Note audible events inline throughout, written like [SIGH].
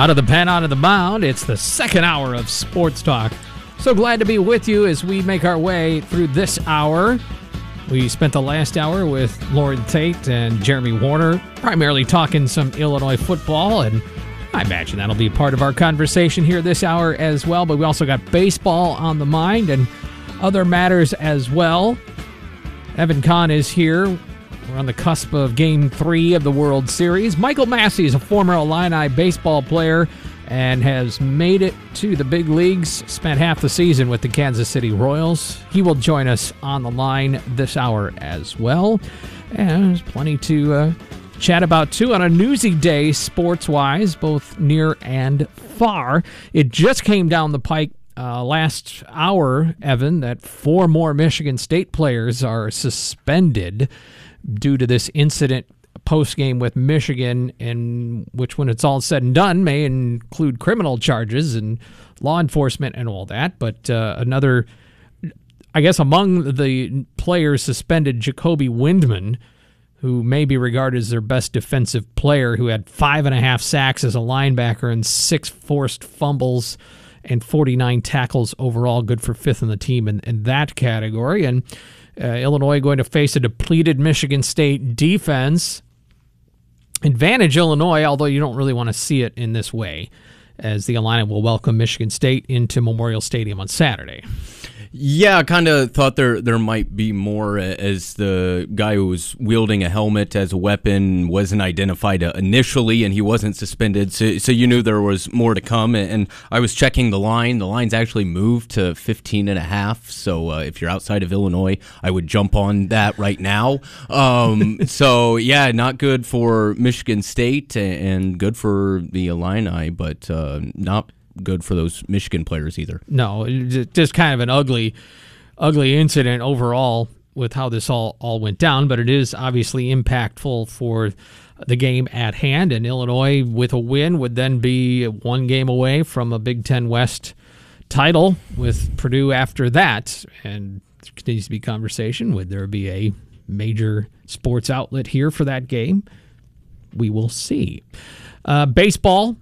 Out of the pen, out of the mound, it's the second hour of Sports Talk. So glad to be with you as we make our way through this hour. We spent the last hour with Lauren Tate and Jeremy Warner, primarily talking some Illinois football, and I imagine that'll be part of our conversation here this hour as well. But we also got baseball on the mind and other matters as well. Evan Kahn is here. We're on the cusp of game three of the World Series. Michael Massey is a former Illini baseball player and has made it to the big leagues, spent half the season with the Kansas City Royals. He will join us on the line this hour as well. And there's plenty to uh, chat about too on a newsy day, sports wise, both near and far. It just came down the pike uh, last hour, Evan, that four more Michigan State players are suspended due to this incident post game with Michigan, and which, when it's all said and done, may include criminal charges and law enforcement and all that. But uh, another, I guess, among the players suspended, Jacoby Windmon, who may be regarded as their best defensive player, who had five and a half sacks as a linebacker and six forced fumbles and 49 tackles overall, good for fifth in the team in, in that category. And uh, Illinois going to face a depleted Michigan State defense. Advantage Illinois, although you don't really want to see it in this way, as the Illini will welcome Michigan State into Memorial Stadium on Saturday. Yeah, I kind of thought there there might be more as the guy who was wielding a helmet as a weapon wasn't identified initially and he wasn't suspended. So, so you knew there was more to come. And I was checking the line. The line's actually moved to 15 and a half. So uh, if you're outside of Illinois, I would jump on that right now. Um, [LAUGHS] so yeah, not good for Michigan State and good for the Illini, but uh, not good for those Michigan players either. No, just kind of an ugly, ugly incident overall with how this all all went down. But it is obviously impactful for the game at hand. And Illinois, with a win, would then be one game away from a Big Ten West title with Purdue after that. And there continues to be conversation. Would there be a major sports outlet here for that game? We will see. Uh, baseball,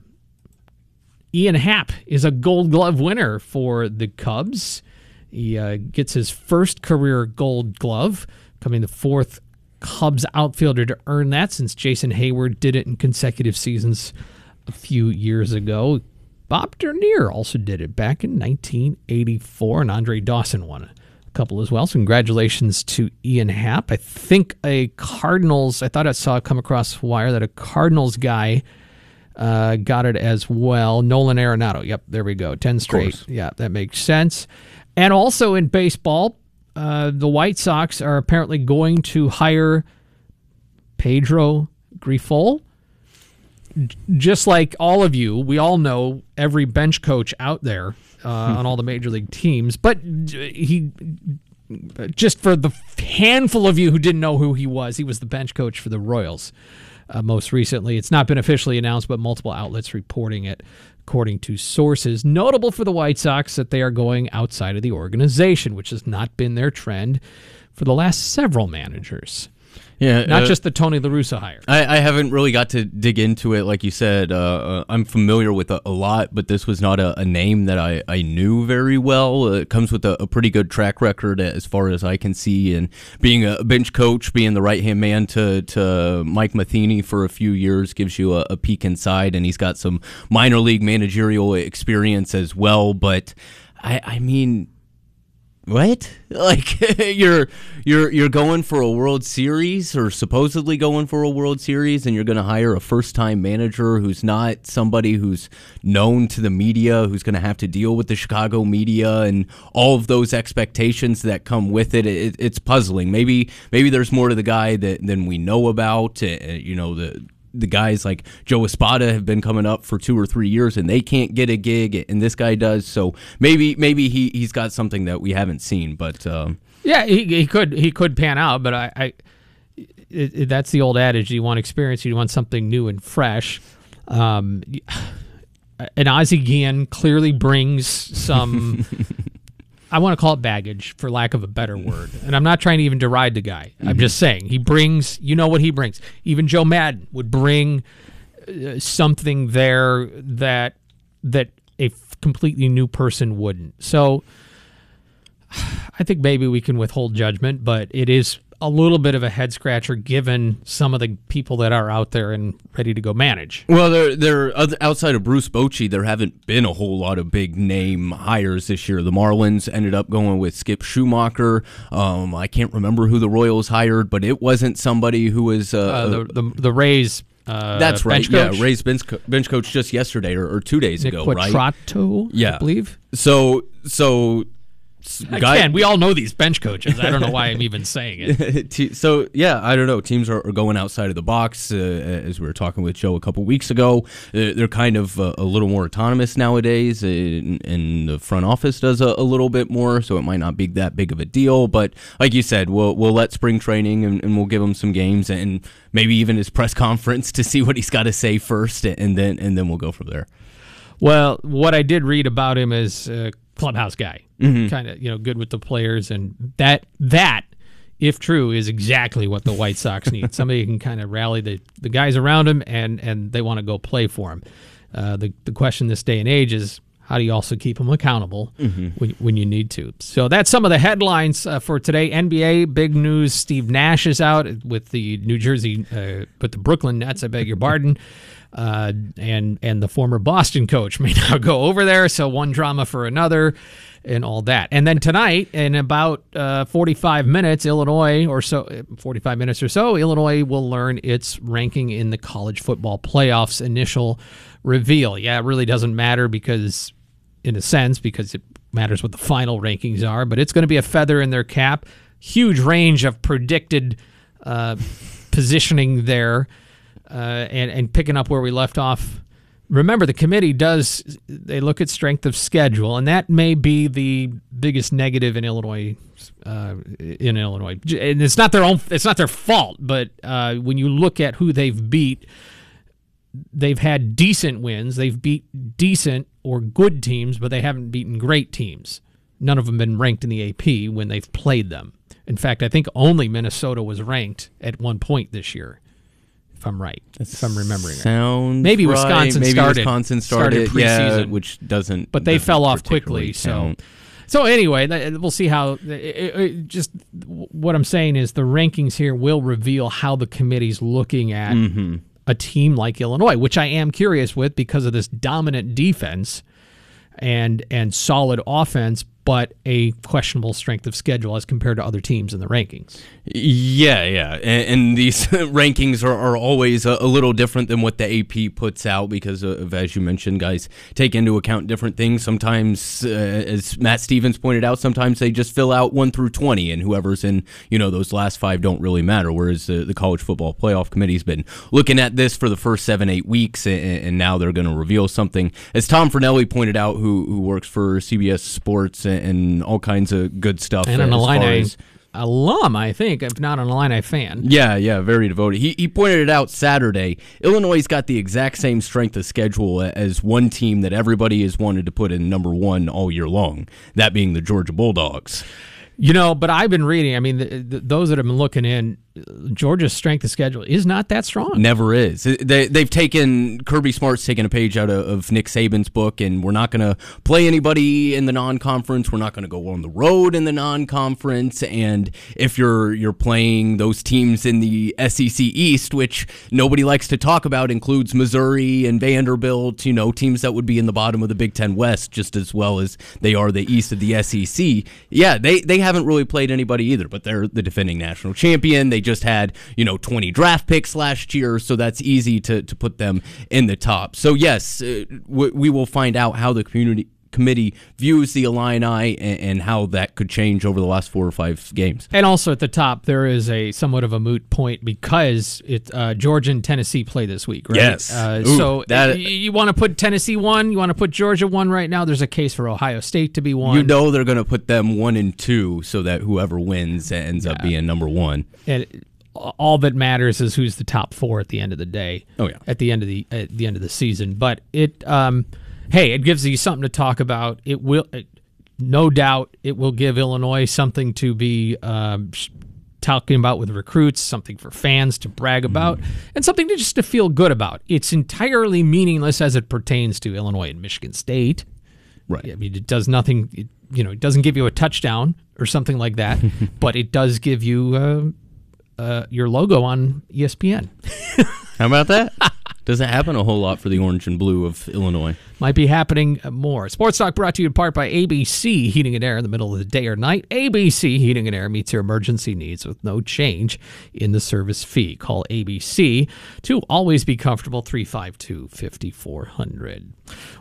Ian Happ is a gold glove winner for the Cubs. He uh, gets his first career gold glove, coming the fourth Cubs outfielder to earn that since Jason Heyward did it in consecutive seasons a few years ago. Bob Dernier also did it back in 1984, and Andre Dawson won a couple as well. So congratulations to Ian Happ. I think a Cardinals, I thought I saw come across wire that a Cardinals guy – uh, got it as well. Nolan Arenado. Yep, there we go. 10 straight. Yeah, that makes sense. And also in baseball, uh, the White Sox are apparently going to hire Pedro Grifol. Just like all of you, we all know every bench coach out there uh, on all the major league teams. But he, just for the handful of you who didn't know who he was, he was the bench coach for the Royals uh, most recently. It's not been officially announced, but multiple outlets reporting it, according to sources. Notable for the White Sox that they are going outside of the organization, which has not been their trend for the last several managers. Yeah, not uh, just the Tony La Russa hire. I, I, haven't really got to dig into it, like you said. Uh, uh, I'm familiar with a, a, lot, but this was not a, a, name that I, I knew very well. it comes with a, a, pretty good track record as far as I can see, and being a bench coach, being the right hand man to to Mike Matheny for a few years gives you a, peek inside, and he's got some minor league managerial experience as well. But I, I mean what? [LAUGHS] Like you're you're you're going for a World Series or supposedly going for a World Series and you're going to hire a first-time manager who's not somebody who's known to the media, who's going to have to deal with the Chicago media and all of those expectations that come with it. it it's puzzling. Maybe maybe there's more to the guy that than we know about. Uh, you know the the guys like Joe Espada have been coming up for two or three years and they can't get a gig, and this guy does. So maybe maybe he he's got something that we haven't seen. But um, Yeah, he, he could he could pan out, but I, I it, it- that's the old adage: you want experience, you want something new and fresh. Um, and Ozzie Guillen clearly brings some. [LAUGHS] I want to call it baggage, for lack of a better word. And I'm not trying to even deride the guy. I'm just saying he brings. You know what he brings. Even Joe Maddon would bring uh, something there that that a f- completely new person wouldn't. So [SIGHS] I think maybe we can withhold judgment, but it is a little bit of a head scratcher given some of the people that are out there and ready to go manage. Well, there, there outside of Bruce Bochy, there haven't been a whole lot of big name hires this year. The Marlins ended up going with Skip Schumaker. Um, I can't remember who the Royals hired, but it wasn't somebody who was. Uh, Uh, the, the the Rays. Uh, that's right. bench coach, Yeah, Ray's bench, co- bench coach just yesterday or, or two days Nick ago, right? Quatraro, Yeah. I believe. So, so. Guy- Again, we all know these bench coaches. I don't know why I'm even saying it. [LAUGHS] So yeah, I don't know. Teams are, going outside of the box, uh, as we were talking with Joe a couple weeks ago. Uh, they're kind of uh, a little more autonomous nowadays, uh, and, and the front office does a, a little bit more. So it might not be that big of a deal. But like you said, we'll we'll let spring training and, and we'll give him some games and maybe even his press [LAUGHS] conference to see what he's got to say first, and then and then we'll go from there. Well, what I did read about him is a clubhouse guy, Mm-hmm. kind of you know good with the players, and that that, if true, is exactly what the White Sox need. [LAUGHS] Somebody who can kind of rally the, the guys around him, and and they want to go play for him. Uh, the the question this day and age is. How do you also keep them accountable when, when you need to? So that's some of the headlines uh, for today. NBA big news: Steve Nash is out with the New Jersey, uh, with the Brooklyn Nets. I beg your pardon uh, and and the former Boston coach [LAUGHS] may now go over there. So one drama for another, and all that. And then tonight, in about uh, 45 minutes, Illinois or so, 45 minutes or so, Illinois will learn its ranking in the college football playoffs initial reveal. Yeah, it really doesn't matter because, in a sense, because it matters what the final rankings are. But it's going to be a feather in their cap. Huge range of predicted uh, positioning there uh, and and picking up where we left off. Remember, the committee does they look at strength of schedule, and that may be the biggest negative in Illinois. Uh, in Illinois, and it's not their own. It's not their fault, but uh, when you look at who they've beat, they've had decent wins. They've beat decent or good teams, but they haven't beaten great teams. None of them been ranked in the AP when they've played them. In fact, I think only Minnesota was ranked at one point this year, if I'm right, if I'm remembering right. Sounds Maybe right. Wisconsin Maybe started- Wisconsin started started, yeah, preseason. which doesn't. But they doesn't fell off quickly. So, count. so anyway, we'll see how. It- it- just what I'm saying is the rankings here will reveal how the committee's looking at Mm-hmm. a team like Illinois, which I am curious with because of this dominant defense and and solid offense, but a questionable strength of schedule as compared to other teams in the rankings. Yeah, yeah, and, and these [LAUGHS] rankings are, are always a, a little different than what the AP puts out because of, as you mentioned, guys take into account different things. Sometimes, uh, as Matt Stevens pointed out, sometimes they just fill out one through twenty, and whoever's in you know those last five don't really matter. Whereas the, the college football playoff committee's been looking at this for the first seven, eight weeks, and, and now they're going to reveal something. As Tom Fornelli pointed out, who who works for CBS Sports and, and all kinds of good stuff, And an Illini as- alum, I think, if not an Illini fan. yeah, yeah, very devoted. He, he pointed it out Saturday. Illinois has got the exact same strength of schedule as one team that everybody has wanted to put in number one all year long, that being the Georgia Bulldogs. You know, but I've been reading. I mean, the, the, those that have been looking in, Georgia's strength of schedule is not that strong. Never is. They, they've taken Kirby Smart's taken a page out of, of Nick Saban's book, and we're not going to play anybody in the non-conference. We're not going to go on the road in the non-conference. And if you're you're playing those teams in the SEC East, which nobody likes to talk about, includes Missouri and Vanderbilt. You know, teams that would be in the bottom of the Big Ten West just as well as they are the East of the SEC. Yeah, they they haven't really played anybody either, but they're the defending national champion. They just had you know 20 draft picks last year, so that's easy to to put them in the top. So yes, uh, we, we will find out how the community committee views the Illini and, and, how that could change over the last four or five games. And also at the top, there is a somewhat of a moot point because it uh, Georgia and Tennessee play this week, right? Yes. Uh, Ooh, so that, you, you want to put Tennessee one, you want to put Georgia one right now. There's a case for Ohio State to be one. You know they're going to put them one and two so that whoever wins ends yeah. up being number one. And all that matters is who's the top four at the end of the day. Oh yeah. At the end of the at the end of the season, but it. Um, hey, it gives you something to talk about. It will, it, no doubt, it will give Illinois something to be um, talking about with recruits, something for fans to brag about, mm-hmm. and something to just to feel good about. It's entirely meaningless as it pertains to Illinois and Michigan State. Right. I mean, it does nothing. It, you know, it doesn't give you a touchdown or something like that, [LAUGHS] but it does give you uh, uh, your logo on ESPN. How about that? Doesn't happen a whole lot for the orange and blue of Illinois might be happening more. Sports Talk brought to you in part by ABC Heating and Air in the middle of the day or night. ABC Heating and Air meets your emergency needs with no change in the service fee. Call ABC to always be comfortable 352 5400.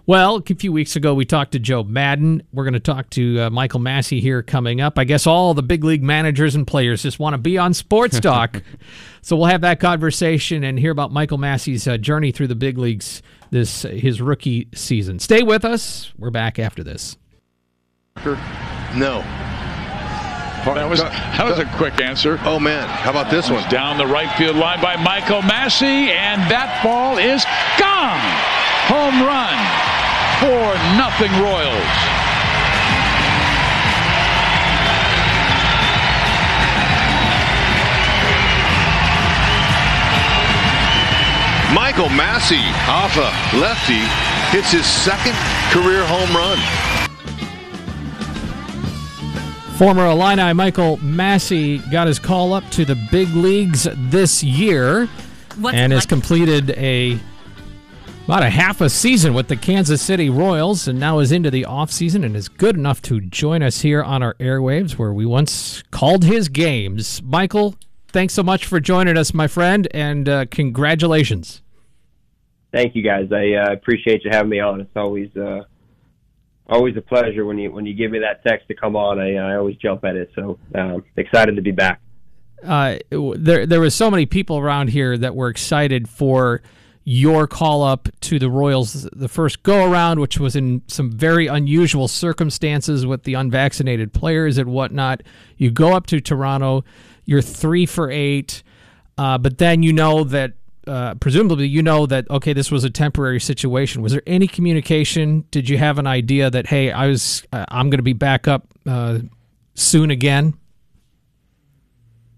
Well, a few weeks ago we talked to Joe Maddon. We're going to talk to uh, Michael Massey here coming up. I guess all the big league managers and players just want to be on Sports Talk. [LAUGHS] so we'll have that conversation and hear about Michael Massey's uh, journey through the big leagues this his rookie season. Stay with us. We're back after this. No. That was that was a quick answer. Oh man, how about this one? Down the right field line by Michael Massey, and that ball is gone. Home run for nothing Royals. Michael Massey off a lefty hits his second career home run. Former Illini Michael Massey got his call up to the big leagues this year What's and has completed a about a half a season with the Kansas City Royals and now is into the offseason and is good enough to join us here on our airwaves where we once called his games. Michael, thanks so much for joining us, my friend, and uh, congratulations. Thank you, guys. I uh, appreciate you having me on. It's always uh, always a pleasure when you when you give me that text to come on. I, I always jump at it. So um, excited to be back. Uh, there there was so many people around here that were excited for your call up to the Royals the first go around, which was in some very unusual circumstances with the unvaccinated players and whatnot. You go up to Toronto, you're three for eight, uh, but then you know that uh, presumably you know that okay this was a temporary situation. Was there any communication? Did you have an idea that hey i was uh, i'm going to be back up uh, soon again?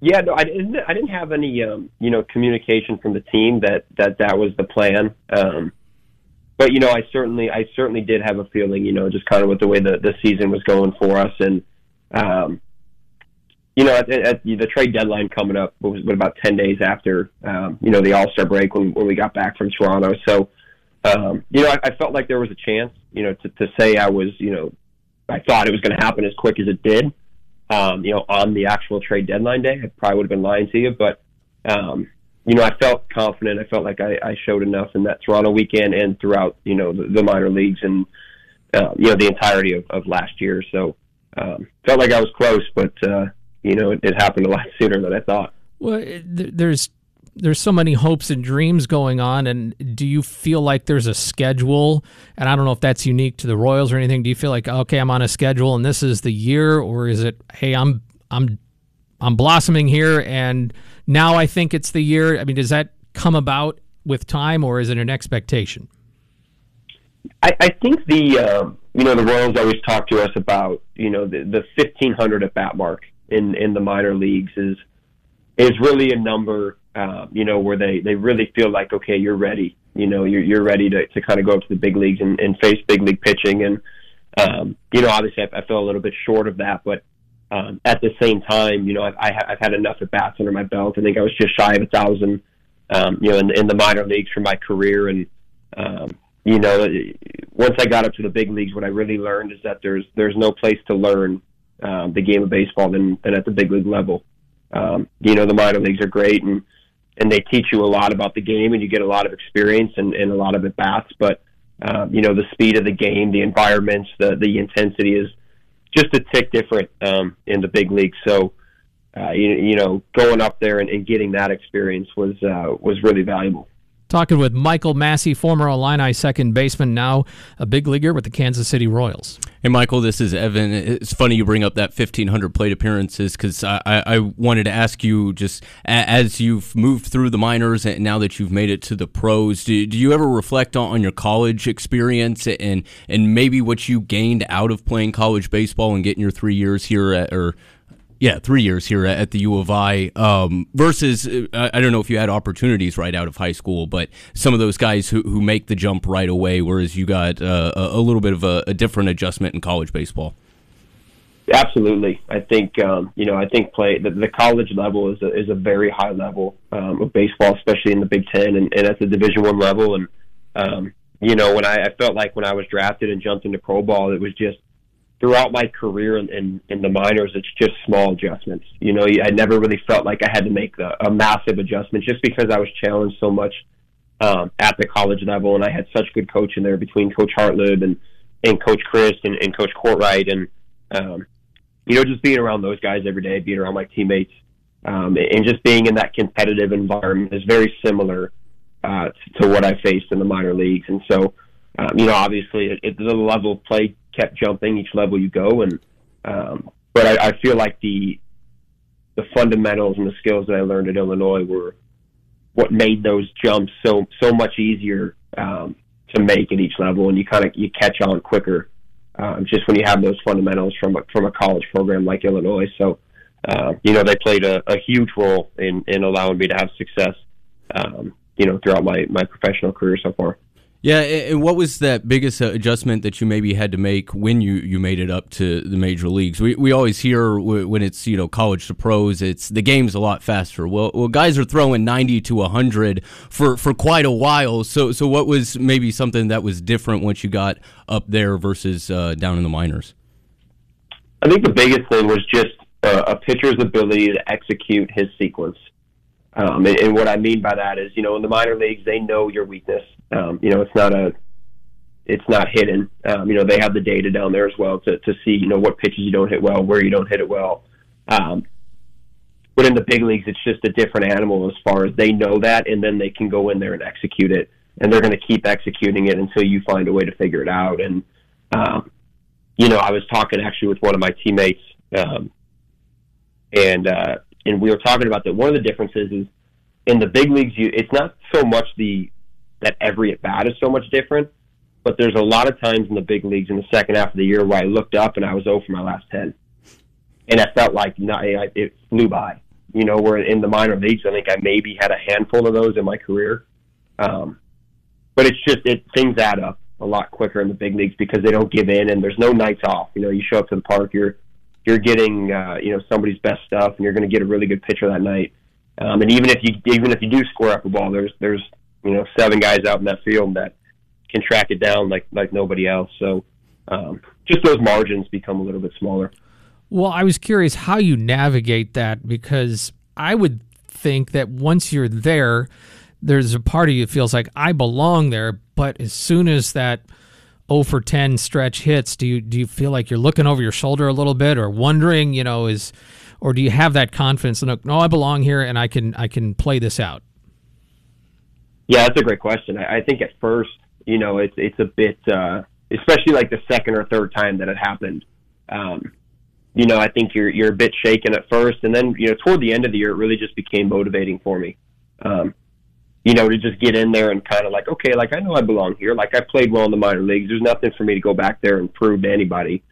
Yeah no i didn't i didn't have any um, you know communication from the team that that that was the plan. Um, but you know i certainly i certainly did have a feeling you know just kind of with the way the the season was going for us and um, you know, at, at the trade deadline coming up was what, about ten days after um, you know the All Star break when when we got back from Toronto. So, um, you know, I, I felt like there was a chance, you know, to, to say I was, you know, I thought it was going to happen as quick as it did. Um, you know, on the actual trade deadline day, I probably would have been lying to you, but um, you know, I felt confident. I felt like I, I showed enough in that Toronto weekend and throughout, you know, the, the minor leagues and uh, you know the entirety of, of last year. So um, felt like I was close, but uh, you know, it, it happened a lot [LAUGHS] sooner than I thought. Well, there's there's so many hopes and dreams going on and do you feel like there's a schedule? And i don't know if that's unique to the royals or anything. Do you feel like okay i'm on a schedule and this is the year or is it hey i'm i'm i'm blossoming here and now i think it's the year? I mean does that come about with time or is it an expectation? I, I think the um, you know the royals always talk to us about you know the, the 1500 at bat mark in in the minor leagues is is really a number, uh, you know, where they, they really feel like, okay, you're ready. You know, you're, you're ready to, to kind of go up to the big leagues and, and face big league pitching. And, um, you know, obviously I, I fell a little bit short of that, but, um, at the same time, you know, I've, I, I've had enough at bats under my belt. I think I was just shy of a thousand, um, you know, in, in the minor leagues for my career. And, um, you know, once I got up to the big leagues, what I really learned is that there's, there's no place to learn, um, the game of baseball than, than at the big league level. Um, you know, the minor leagues are great and, and they teach you a lot about the game and you get a lot of experience and, and a lot of at bats, but, um, you know, the speed of the game, the environments, the, the intensity is just a tick different, um, in the big leagues. So, uh, you, you know, going up there and, and getting that experience was, uh, was really valuable. Talking with Michael Massey, former Illini second baseman, now a big leaguer with the Kansas City Royals. Hey, Michael, this is Evan. It's funny you bring up that 1,500 plate appearances because I, I wanted to ask you just as you've moved through the minors and now that you've made it to the pros, do, do you ever reflect on, on your college experience and, and maybe what you gained out of playing college baseball and getting your three years here at, or yeah, three years here at the U of I. Um, versus, uh, I don't know if you had opportunities right out of high school, but some of those guys who, who make the jump right away, whereas you got uh, a, little bit of a, a, different adjustment in college baseball. Absolutely, I think um, you know I think play the, the, college level is a, is a very high level um, of baseball, especially in the Big Ten and, and at the Division One level. And um, you know when I, I felt like when I was drafted and jumped into pro ball, it was just throughout my career in, in, in the minors, it's just small adjustments. You know, I never really felt like I had to make a, a massive adjustment just because I was challenged so much um, at the college level, and I had such good coaching there between Coach Hartleb and and Coach Chris and, and Coach Courtwright, and um, you know, just being around those guys every day, being around my teammates, um, and just being in that competitive environment is very similar uh, to what I faced in the minor leagues, and so. Um, you know, obviously, it, it, the level of play kept jumping each level you go, and um, but I, I feel like the the fundamentals and the skills that I learned at Illinois were what made those jumps so so much easier um, to make at each level, and you kind of you catch on quicker um, just when you have those fundamentals from a, from a college program like Illinois. So, uh, you know, they played a, a huge role in in allowing me to have success, um, you know, throughout my my professional career so far. Yeah, and what was that biggest uh, adjustment that you maybe had to make when you, you made it up to the major leagues? We, we always hear when it's you know college to pros, it's the game's a lot faster. Well, well, guys are throwing ninety to hundred for, for quite a while. So so what was maybe something that was different once you got up there versus uh, down in the minors? I think the biggest thing was just uh, a pitcher's ability to execute his sequence. Um, and, and what I mean by that is, you know, in the minor leagues, they know your weakness. Um, you know, it's not a, it's not hidden. Um, you know, they have the data down there as well to, to see, you know, what pitches you don't hit well, where you don't hit it well. Um, but in the big leagues, it's just a different animal as far as they know that, and then they can go in there and execute it, and they're going to keep executing it until you find a way to figure it out. And um, you know, I was talking actually with one of my teammates, um, and uh, and we were talking about that. One of the differences is in the big leagues, you it's not so much the that every at bat is so much different, but there's a lot of times in the big leagues in the second half of the year where I looked up and I was 0 for my last 10, and I felt like not, it flew by. You know, where in the minor leagues, I think I maybe had a handful of those in my career, um, but it's just it things add up a lot quicker in the big leagues because they don't give in and there's no nights off. You know, you show up to the park, you're you're getting uh, you know somebody's best stuff, and you're going to get a really good pitcher that night. Um, and even if you even if you do score up a ball, there's there's you know seven guys out in that field that can track it down like like nobody else. So um, just those margins become a little bit smaller. Well, I was curious how you navigate that because I would think that once you're there, there's a part of you that feels like I belong there, but as soon as that 0 for 10 stretch hits, do you do you feel like you're looking over your shoulder a little bit or wondering, you know, is or do you have that confidence and no, I belong here and I can I can play this out? Yeah, that's a great question. I, I think at first, you know, it's it's a bit, uh, especially like the second or third time that it happened. Um, you know, I think you're you're a bit shaken at first, and then you know, toward the end of the year, it really just became motivating for me. Um, you know, to just get in there and kind of like, okay, like I know I belong here. Like I played well in the minor leagues. There's nothing for me to go back there and prove to anybody.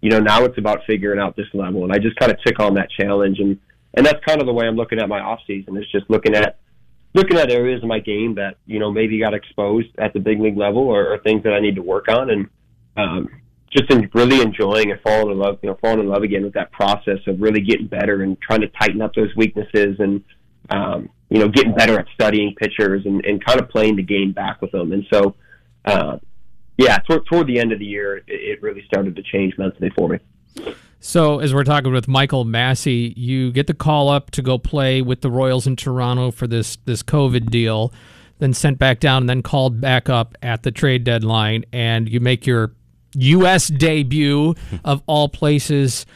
You know, now it's about figuring out this level, and I just kind of took on that challenge. And and that's kind of the way I'm looking at my off season. Is just looking at looking at areas of my game that you know maybe got exposed at the big league level, or, or things that I need to work on, and um, just in really enjoying and falling in love, you know, falling in love again with that process of really getting better and trying to tighten up those weaknesses and um, you know getting better at studying pitchers and, and kind of playing the game back with them. And so, uh, yeah, toward, toward the end of the year, it, it really started to change mentally for me. So, as we're talking with Michael Massey, you get the call up to go play with the Royals in Toronto for this this COVID deal, then sent back down, and then called back up at the trade deadline, and you make your U.S. debut [LAUGHS] of all places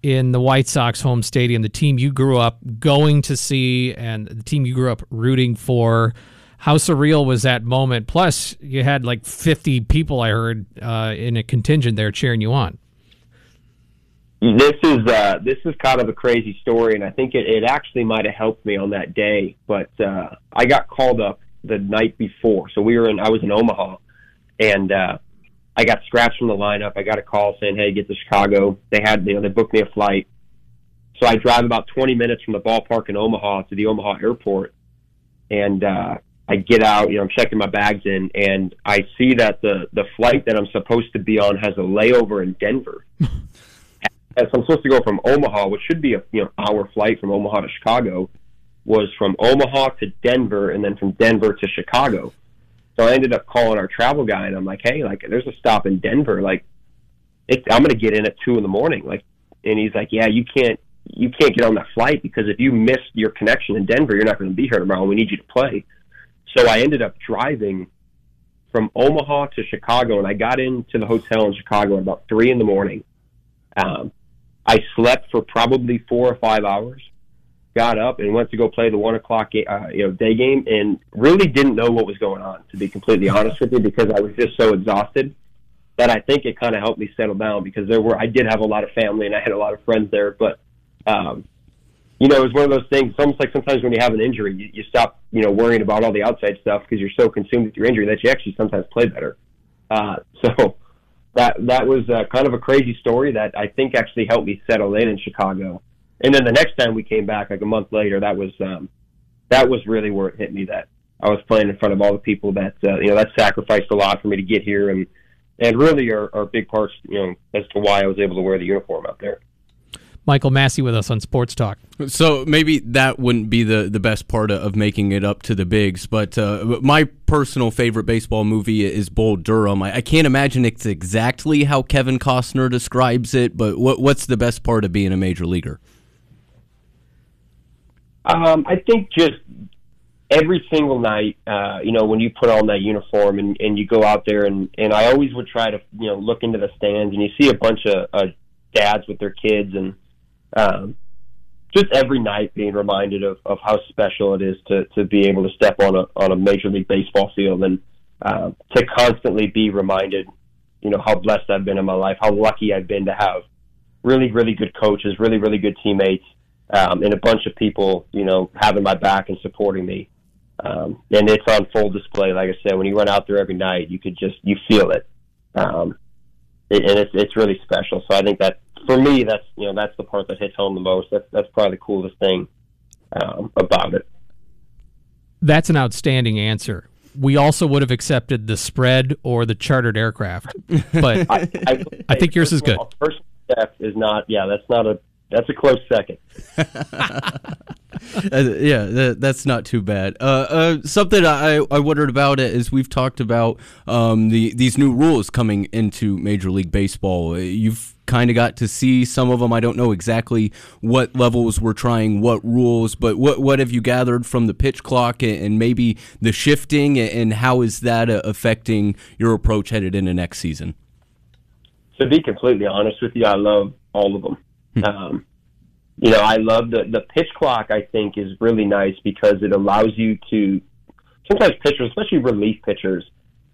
in the White Sox home stadium, the team you grew up going to see and the team you grew up rooting for. How surreal was that moment? Plus, you had like 50 people, I heard, uh, in a contingent there cheering you on. This is uh, this is kind of a crazy story, and I think it, it actually might have helped me on that day. But uh, I got called up the night before, so we were in. I was in Omaha, and uh, I got scratched from the lineup. I got a call saying, "Hey, get to Chicago." They had you know they booked me a flight, so I drive about 20 minutes from the ballpark in Omaha to the Omaha airport, and uh, I get out. You know, I'm checking my bags in, and I see that the the flight that I'm supposed to be on has a layover in Denver. [LAUGHS] as I'm supposed to go from Omaha, which should be a you know hour flight from Omaha to Chicago, was from Omaha to Denver and then from Denver to Chicago. So I ended up calling our travel guy and I'm like, hey, like there's a stop in Denver, like it's I'm gonna get in at two in the morning, like, and he's like, yeah, you can't you can't get on that flight because if you miss your connection in Denver, you're not going to be here tomorrow. We need you to play. So I ended up driving from Omaha to Chicago, and I got into the hotel in Chicago at about three in the morning. Um, I slept for probably four or five hours. Got up and went to go play the one o'clock uh, you know day game, and really didn't know what was going on. To be completely honest with you, because I was just so exhausted that I think it kind of helped me settle down because there were I did have a lot of family and I had a lot of friends there, but um, you know it was one of those things. It's almost like sometimes when you have an injury, you, you stop you know worrying about all the outside stuff because you're so consumed with your injury that you actually sometimes play better. Uh, [LAUGHS] so that that was uh, kind of a crazy story that I think actually helped me settle in in Chicago. And then the next time we came back, like a month later, that was um, that was really where it hit me that I was playing in front of all the people that uh, you know that sacrificed a lot for me to get here, and and really are, are big parts you know as to why I was able to wear the uniform out there. Michael Massey with us on Sports Talk. So maybe that wouldn't be the, the best part of making it up to the bigs, but uh, my personal favorite baseball movie is Bull Durham. I, I, can't imagine it's exactly how Kevin Costner describes it, but what what's the best part of being a major leaguer? Um, I think just every single night, uh, you know, when you put on that uniform and, and you go out there and, and I always would try to, you know, look into the stands and you see a bunch of uh, dads with their kids and um, just every night being reminded of, of how special it is to, to be able to step on a on a major league baseball field and uh, to constantly be reminded, you know, how blessed I've been in my life, how lucky I've been to have really really good coaches, really really good teammates, um, and a bunch of people, you know, having my back and supporting me. Um, and it's on full display. Like I said, when you run out there every night, you could just you feel it, um, it and it's it's really special. So I think that for me, that's you know that's the part that hits home the most. That's that's probably the coolest thing um, about it. That's an outstanding answer. We also would have accepted the spread or the chartered aircraft, but [LAUGHS] I, I, I think yours is good. First step is not. Yeah, that's not a. That's a close second. [LAUGHS] uh, yeah, that, that's not too bad. Uh, uh, something I, I wondered about it is we've talked about um, the these new rules coming into Major League Baseball. You've kind of got to see some of them. I don't know exactly what levels we're trying, what rules, but what what have you gathered from the pitch clock and, maybe the shifting, and how is that uh, affecting your approach headed into next season? To be completely honest with you, I love all of them. Hmm. Um, you know, I love the the pitch clock. I think is really nice because it allows you to sometimes pitchers, especially relief pitchers,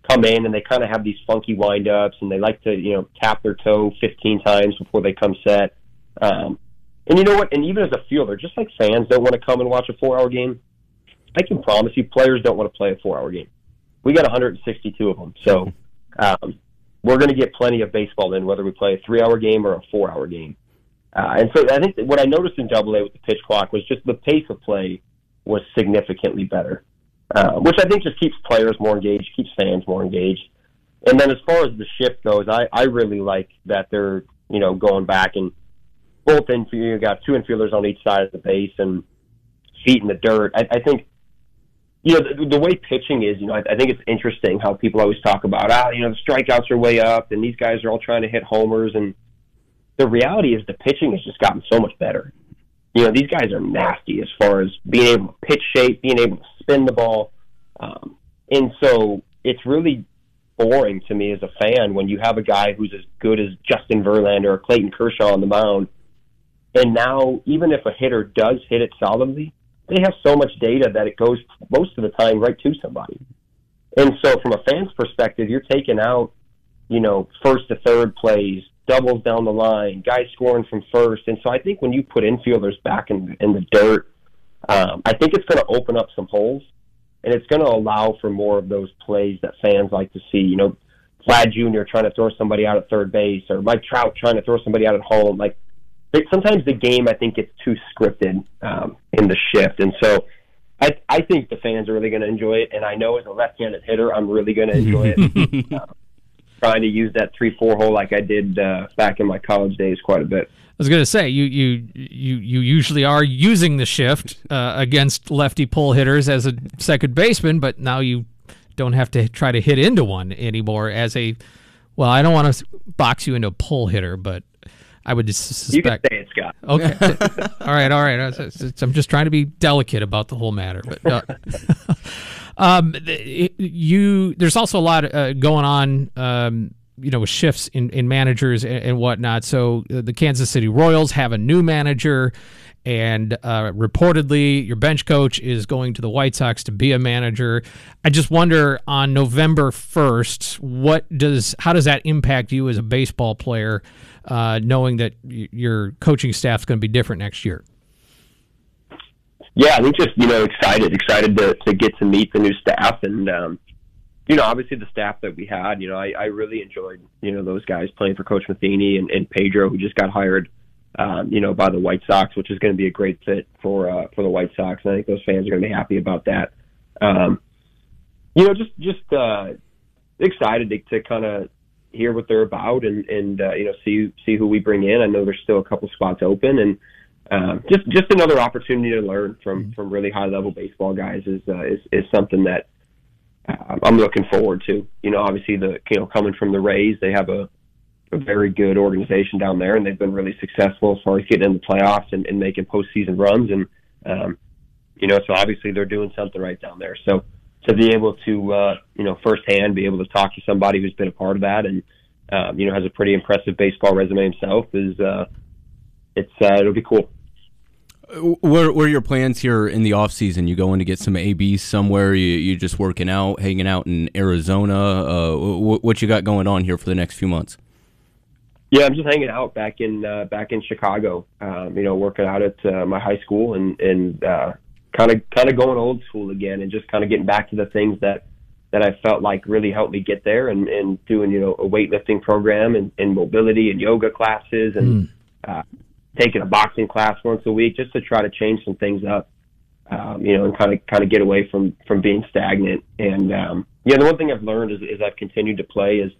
come in and they kind of have these funky windups and they like to you know tap their toe 15 times before they come set. Um, and you know what? And even as a fielder, just like fans don't want to come and watch a four-hour game, I can promise you, players don't want to play a four-hour game. We got 162 of them, so um, we're going to get plenty of baseball in, whether we play a three-hour game or a four-hour game. Uh, and so I think what I noticed in Double A with the pitch clock was just the pace of play was significantly better, uh, which I think just keeps players more engaged, keeps fans more engaged. And then as far as the shift goes, I, I really like that they're you know going back and both in you got two infielders on each side of the base and feet in the dirt. I, I think you know the, the way pitching is. You know, I, I think it's interesting how people always talk about ah, you know, the strikeouts are way up, and these guys are all trying to hit homers. And the reality is, the pitching has just gotten so much better. You know, these guys are nasty as far as being able to pitch shape, being able to spin the ball, um, and so it's really boring to me as a fan when you have a guy who's as good as Justin Verlander or Clayton Kershaw on the mound and now, even if a hitter does hit it solidly, they have so much data that it goes most of the time right to somebody. And so, from a fan's perspective, you're taking out, you know, first to third plays, doubles down the line, guys scoring from first. And so, I think when you put infielders back in, in the dirt, um, I think it's going to open up some holes, and it's going to allow for more of those plays that fans like to see. You know, Vlad Jr. trying to throw somebody out at third base, or Mike Trout trying to throw somebody out at home. Like sometimes the game I think gets too scripted um, in the shift, and so I I think the fans are really going to enjoy it. And I know as a left-handed hitter, I'm really going to enjoy it. uh, [LAUGHS] trying to use that three four hole like I did uh, back in my college days quite a bit. I was going to say you you you you usually are using the shift uh, against lefty pull hitters as a second baseman, but now you don't have to try to hit into one anymore as a well. I don't want to box you into a pull hitter, but I would suspect. You can say it, Scott. [LAUGHS] Okay. all right. All right. I'm just trying to be delicate about the whole matter, but. Uh, [LAUGHS] um, you there's also a lot uh, going on. Um, you know, with shifts in, in managers and, and whatnot. So uh, the Kansas City Royals have a new manager, and uh, reportedly your bench coach is going to the White Sox to be a manager. I just wonder on November first, what does how does that impact you as a baseball player? uh, knowing that y- your coaching staff is going to be different next year? Yeah, I think just you know excited, excited to to get to meet the new staff, and um, you know obviously the staff that we had. You know, I, I really enjoyed you know those guys playing for Coach Matheny and, and Pedro, who just got hired. Um, you know, by the White Sox, which is going to be a great fit for uh, for the White Sox, and I think those fans are going to be happy about that. Um, you know, just just uh, excited to, to kind of hear what they're about and and uh, you know see see who we bring in. I know there's still a couple spots open and uh, just just another opportunity to learn from mm-hmm. from really high level baseball guys is uh, is is something that uh, I'm looking forward to. You know, obviously the you know coming from the Rays, they have a a very good organization down there, and they've been really successful as far as getting in the playoffs and, and making postseason runs. And um, you know, so obviously they're doing something right down there. So to be able to uh, you know firsthand be able to talk to somebody who's been a part of that and um, you know has a pretty impressive baseball resume himself is uh, it's uh, it'll be cool. What, what are your plans here in the off season? You going to get some ABs somewhere? You you just working out, hanging out in Arizona? Uh, what, what you got going on here for the next few months? Yeah, I'm just hanging out back in uh, back in Chicago. Um, you know, working out at uh, my high school and and uh, kind of kind of going old school again and just kind of getting back to the things that that I felt like really helped me get there and, and doing you know a weightlifting program and, and mobility and yoga classes and mm. uh, taking a boxing class once a week just to try to change some things up um, you know and kind of kind of get away from from being stagnant and um, yeah the one thing I've learned is, is I've continued to play is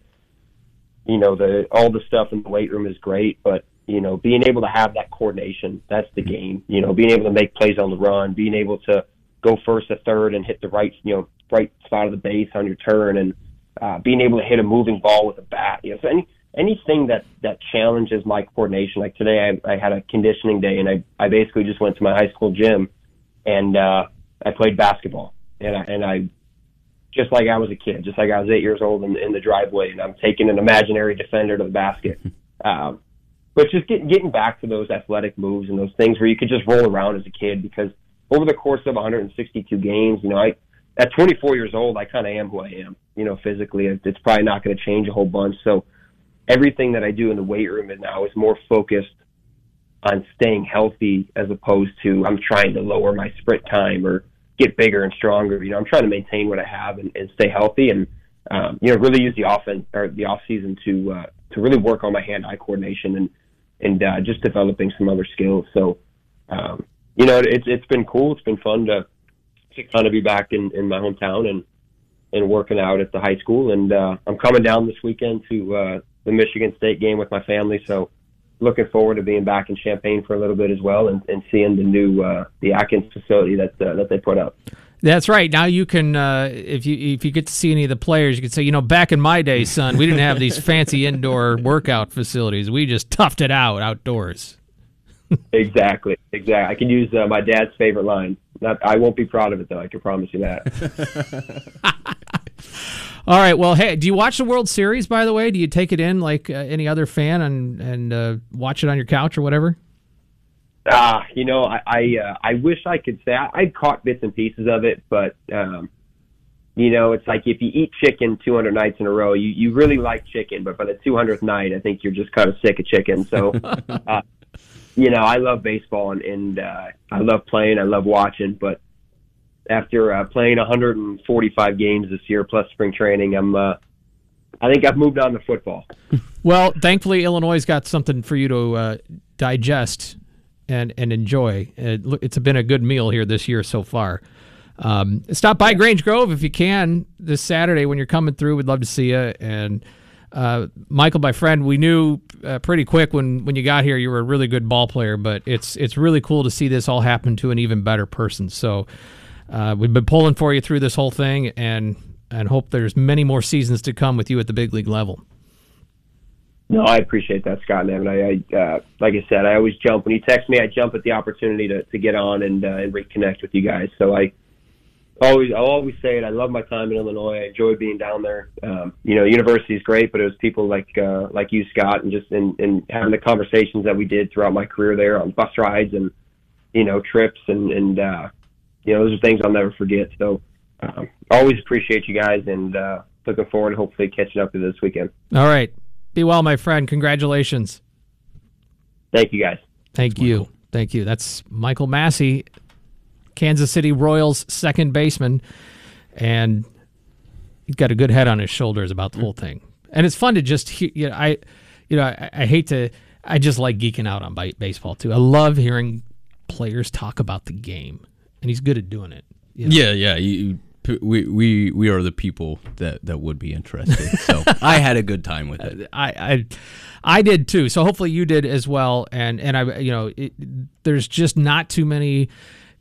you know the all the stuff in the weight room is great but you know, being able to have that coordination, that's the game. You know, being able to make plays on the run, being able to go first to third and hit the right, you know, right spot of the base on your turn and uh, being able to hit a moving ball with a bat. You know, so any anything that that challenges my coordination. Like today, I, I had a conditioning day, and I I basically just went to my high school gym, and uh, I played basketball, and I and I just like I was a kid, just like I was eight years old in, in the driveway, and I'm taking an imaginary defender to the basket. [LAUGHS] Um, but just getting getting back to those athletic moves and those things where you could just roll around as a kid because over the course of 162 games, you know, I at 24 years old, I kind of am who I am. You know, physically, it's probably not going to change a whole bunch. So everything that I do in the weight room now is more focused on staying healthy as opposed to I'm trying to lower my sprint time or get bigger and stronger. You know, I'm trying to maintain what I have and, and stay healthy and um, you know really use the offense or the off season to uh, to really work on my hand eye coordination and and uh, just developing some other skills. So, um, you know, it's it's been cool. It's been fun to to kind of be back in in my hometown and and working out at the high school. And uh, I'm coming down this weekend to uh, the Michigan State game with my family. So, looking forward to being back in Champaign for a little bit as well, and, and seeing the new uh, the Atkins facility that uh, that they put up. That's right. Now you can, uh, if you if you get to see any of the players, you can say, you know, back in my day, son, we didn't have these fancy indoor workout facilities. We just toughed it out outdoors. exactly, exactly. I can use uh, my dad's favorite line. Not, I won't be proud of it though. I can promise you that. [LAUGHS] All right. Well, hey, do you watch the World Series? By the way, do you take it in like uh, any other fan and and uh, watch it on your couch or whatever? Ah, you know, I I, uh, I wish I could say I, I caught bits and pieces of it, but um, you know, it's like if you eat chicken 200 nights in a row, you you really like chicken, but by the 200th night, I think you're just kind of sick of chicken. So, [LAUGHS] uh, you know, I love baseball and and uh, I love playing, I love watching, but after uh, playing 145 games this year plus spring training, I'm uh, I think I've moved on to football. [LAUGHS] Well, thankfully, Illinois has got something for you to uh, digest and and enjoy. It, it's been a good meal here this year so far. Um, stop by Grange Grove if you can this Saturday when you're coming through. We'd love to see you. And uh, Michael, my friend, we knew uh, pretty quick when when you got here you were a really good ball player, but it's it's really cool to see this all happen to an even better person. So uh, we've been pulling for you through this whole thing, and and hope there's many more seasons to come with you at the big league level. No, I appreciate that, Scott and I, I uh, like I said, I always jump when you text me. I jump at the opportunity to, to get on and, uh, and reconnect with you guys. So I always I'll always say it. I love my time in Illinois. I enjoy being down there. Um, you know, university is great, but it was people like uh, like you, Scott, and just in, in having the conversations that we did throughout my career there on bus rides and you know trips and and uh, you know those are things I'll never forget. So um, always appreciate you guys and uh, looking forward to hopefully catching up with you this weekend. All right. Be well, my friend. Congratulations. Thank you, guys. Thank you. Thank you. That's Michael Massey, Kansas City Royals second baseman, and he's got a good head on his shoulders about the whole thing. And it's fun to just hear. You know, I, you know, I, I hate to. I just like geeking out on baseball too. I love hearing players talk about the game, and he's good at doing it. you know? Yeah, yeah. You, we we we are the people that that would be interested. So [LAUGHS] I had a good time with it. I, I I did too. So hopefully you did as well. And and I you know it, there's just not too many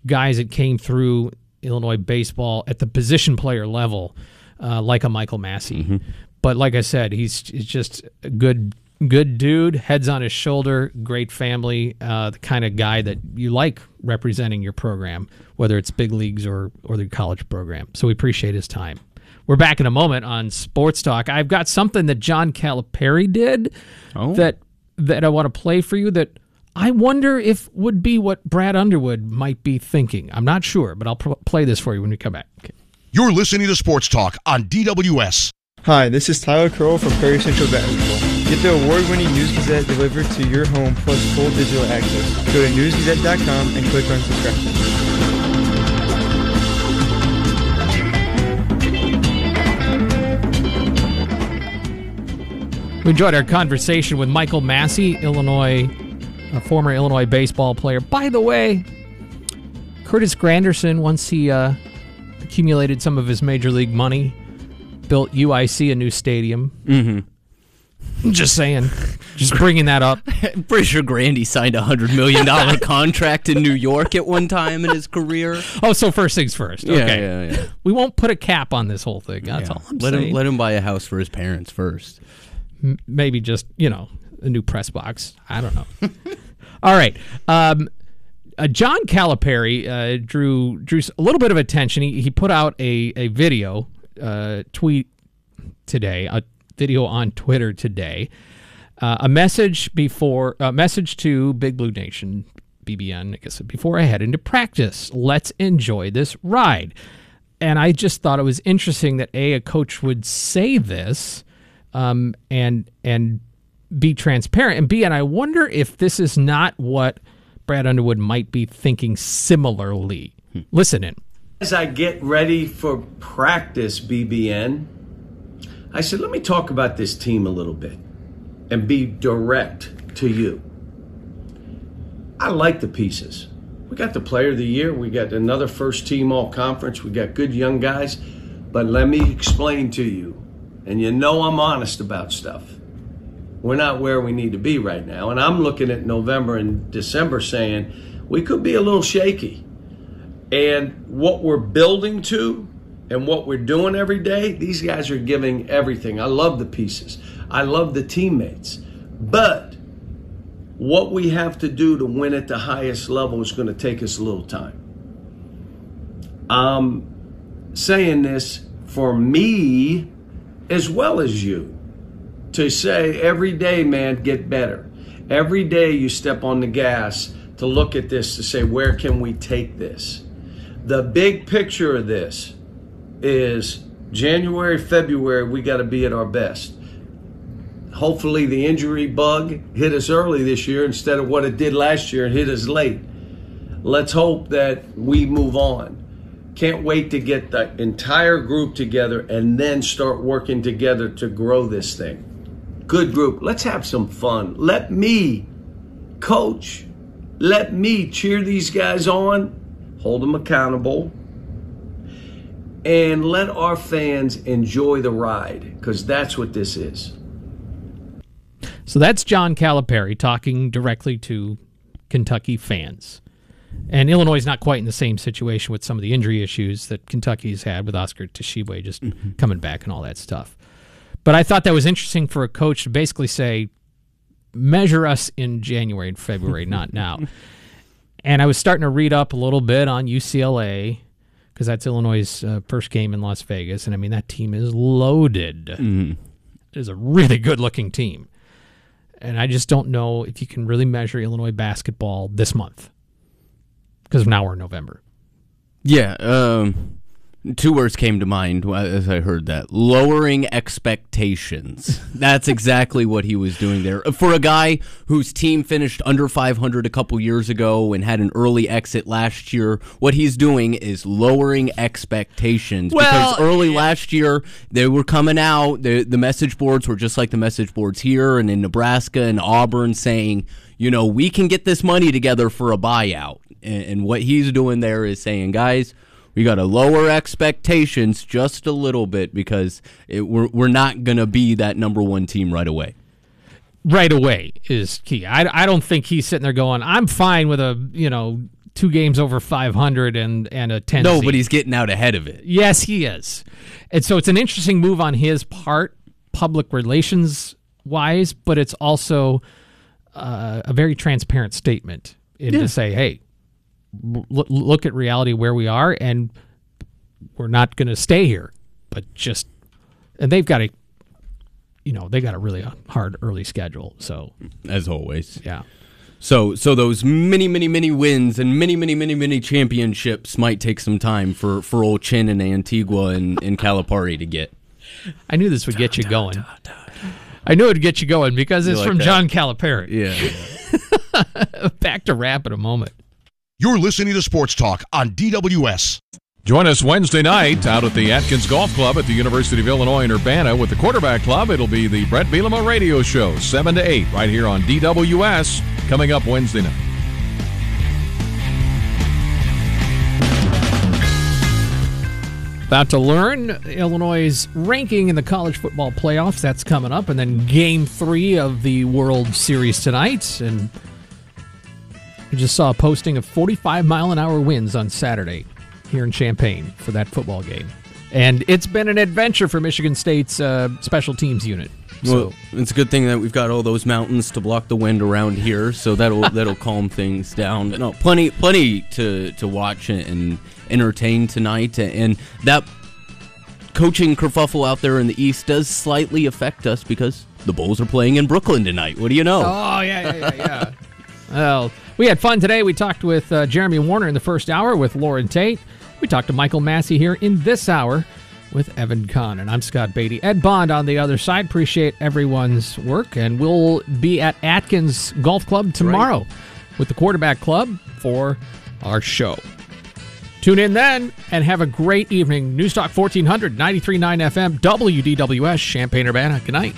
guys that came through Illinois baseball at the position player level uh, like a Michael Massey. But like I said, he's, he's just a good good dude, heads on his shoulder, great family, uh, the kind of guy that you like representing your program, whether it's big leagues or or the college program. So we appreciate his time. We're back in a moment on Sports Talk. I've got something that John Calipari did Oh. that that I want to play for you that I wonder if would be what Brad Underwood might be thinking. I'm not sure, but I'll pl- play this for you when we come back. Okay. You're listening to Sports Talk on DWS. Hi, this is Tyler Curl from Prairie Central Battenville. Get the award-winning News Gazette delivered to your home plus full digital access. Go to newsgazette.com and click on subscribe. We enjoyed our conversation with Michael Massey, Illinois, a former Illinois baseball player. By the way, Curtis Granderson, once he uh, accumulated some of his major league money, built UIC a new stadium. Mm-hmm. Just saying, just bringing that up. I'm [LAUGHS] pretty sure Grandy signed a hundred million dollar [LAUGHS] contract in New York at one time in his career. Oh, so first things first. Yeah, Okay, yeah, yeah. we won't put a cap on this whole thing. That's all I'm let saying. him let him buy a house for his parents first. maybe just you know a new press box. I don't know. [LAUGHS] All right. Um, uh, John Calipari uh, drew drew a little bit of attention. He, he put out a a video uh, tweet today, a video on Twitter today, uh, a message before a message to Big Blue Nation BBN. I guess before I head into practice, let's enjoy this ride. And I just thought it was interesting that a a coach would say this um, and and be transparent. And B, and I wonder if this is not what Brad Underwood might be thinking similarly. Listen in. As I get ready for practice, BBN, I said, let me talk about this team a little bit and be direct to you. I like the pieces. We got the player of the year. We got another first team all conference. We got good young guys. But let me explain to you, and you know I'm honest about stuff. We're not where we need to be right now. And I'm looking at November and December saying we could be a little shaky. And what we're building to and what we're doing every day, these guys are giving everything. I love the pieces, I love the teammates. But what we have to do to win at the highest level is going to take us a little time. I'm saying this for me as well as you to say every day, man, get better. Every day you step on the gas to look at this to say, where can we take this? The big picture of this is January, February, we got to be at our best. Hopefully, the injury bug hit us early this year instead of what it did last year and hit us late. Let's hope that we move on. Can't wait to get the entire group together and then start working together to grow this thing. Good group. Let's have some fun. Let me coach. Let me cheer these guys on, hold them accountable, and let our fans enjoy the ride because that's what this is. So that's John Calipari talking directly to Kentucky fans. And Illinois is not quite in the same situation with some of the injury issues that Kentucky's had with Oscar Tshiebwe just mm-hmm. coming back and all that stuff. But I thought that was interesting for a coach to basically say, measure us in January and February, not now. [LAUGHS] And I was starting to read up a little bit on UCLA because that's Illinois' uh, first game in Las Vegas. And I mean, that team is loaded. Mm-hmm. It is a really good looking team. And I just don't know if you can really measure Illinois basketball this month because now we're in November. Yeah. Um, Two words came to mind as I heard that lowering expectations. [LAUGHS] That's exactly what he was doing there. Uh, for a guy whose team finished under 500 a couple years ago and had an early exit last year, what he's doing is lowering expectations. Well, because early yeah. last year, they were coming out, the, the message boards were just like the message boards here and in Nebraska and Auburn saying, you know, we can get this money together for a buyout. And, and what he's doing there is saying, guys, we got to lower expectations just a little bit because it, we're we're not going to be that number one team right away. Right away is key. I, I don't think he's sitting there going, I'm fine with a you know two games over 500 and and a 10. No, but he's getting out ahead of it. Yes, he is, and so it's an interesting move on his part, public relations wise, but it's also uh, a very transparent statement in yeah. to say, hey, look at reality where we are, and we're not going to stay here. But just, and they've got a, you know, they got a really uh, hard early schedule. So as always, yeah. So, so those many, many, many wins and many, many, many, many championships might take some time for for old Chin and Antigua and, and Calipari to get. I knew this would get you going. I knew it would get you going because it's like from that? John Calipari. Yeah. [LAUGHS] Back to wrap in a moment. You're listening to Sports Talk on DWS. Join us Wednesday night out at the Atkins Golf Club at the University of Illinois in Urbana with the Quarterback Club. It'll be the Bret Bielema Radio Show, 7 to 8, right here on DWS, coming up Wednesday night. About to learn Illinois' ranking in the college football playoffs. That's coming up. And then game three of the World Series tonight. And we just saw a posting of 45 mile an hour winds on Saturday here in Champaign for that football game. And it's been an adventure for Michigan State's uh, special teams unit. So. Well, it's a good thing that we've got all those mountains to block the wind around here, so that'll [LAUGHS] that'll calm things down. But no, plenty plenty to to watch and entertain tonight, and that coaching kerfuffle out there in the East does slightly affect us because the Bulls are playing in Brooklyn tonight. What do you know? Oh yeah, yeah, yeah, yeah. [LAUGHS] well, we had fun today. We talked with uh, Jeremy Warner in the first hour with Lauren Tate. We talked to Michael Massey here in this hour with Evan Kahn. And I'm Scott Beatty. Ed Bond on the other side. Appreciate everyone's work. And we'll be at Atkins Golf Club tomorrow right. with the quarterback club for our show. Tune in then and have a great evening. Newstalk 1400, 93.9 FM, WDWS, Champaign Urbana. Good night.